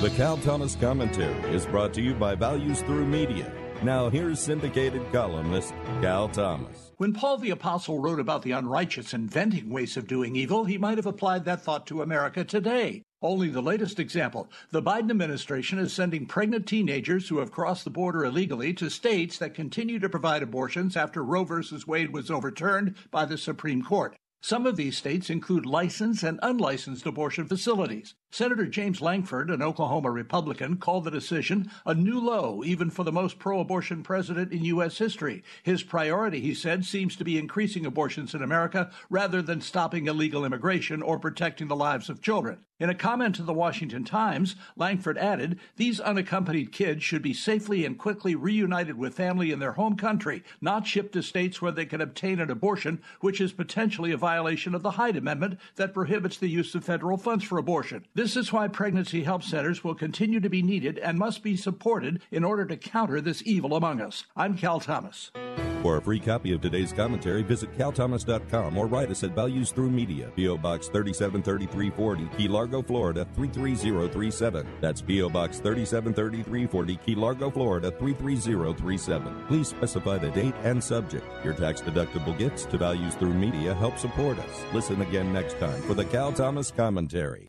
The Cal Thomas Commentary is brought to you by Values Through Media. Now, here's syndicated columnist Cal Thomas. When Paul the Apostle wrote about the unrighteous inventing ways of doing evil, he might have applied that thought to America today. Only the latest example. The Biden administration is sending pregnant teenagers who have crossed the border illegally to states that continue to provide abortions after Roe v. Wade was overturned by the Supreme Court. Some of these states include licensed and unlicensed abortion facilities. Senator James Lankford, an Oklahoma Republican, called the decision a new low, even for the most pro abortion president in U.S. history. His priority, he said, seems to be increasing abortions in America rather than stopping illegal immigration or protecting the lives of children. In a comment to the Washington Times, Lankford added, These unaccompanied kids should be safely and quickly reunited with family in their home country, not shipped to states where they can obtain an abortion, which is potentially a violation of the Hyde Amendment that prohibits the use of federal funds for abortion. This is why pregnancy help centers will continue to be needed and must be supported in order to counter this evil among us. I'm Cal Thomas. For a free copy of today's commentary, visit calthomas.com or write us at Values Through Media, P.O. Box 373340, Key Largo, Florida 33037. That's P.O. Box 373340, Key Largo, Florida 33037. Please specify the date and subject. Your tax deductible gifts to Values Through Media help support us. Listen again next time for the Cal Thomas Commentary.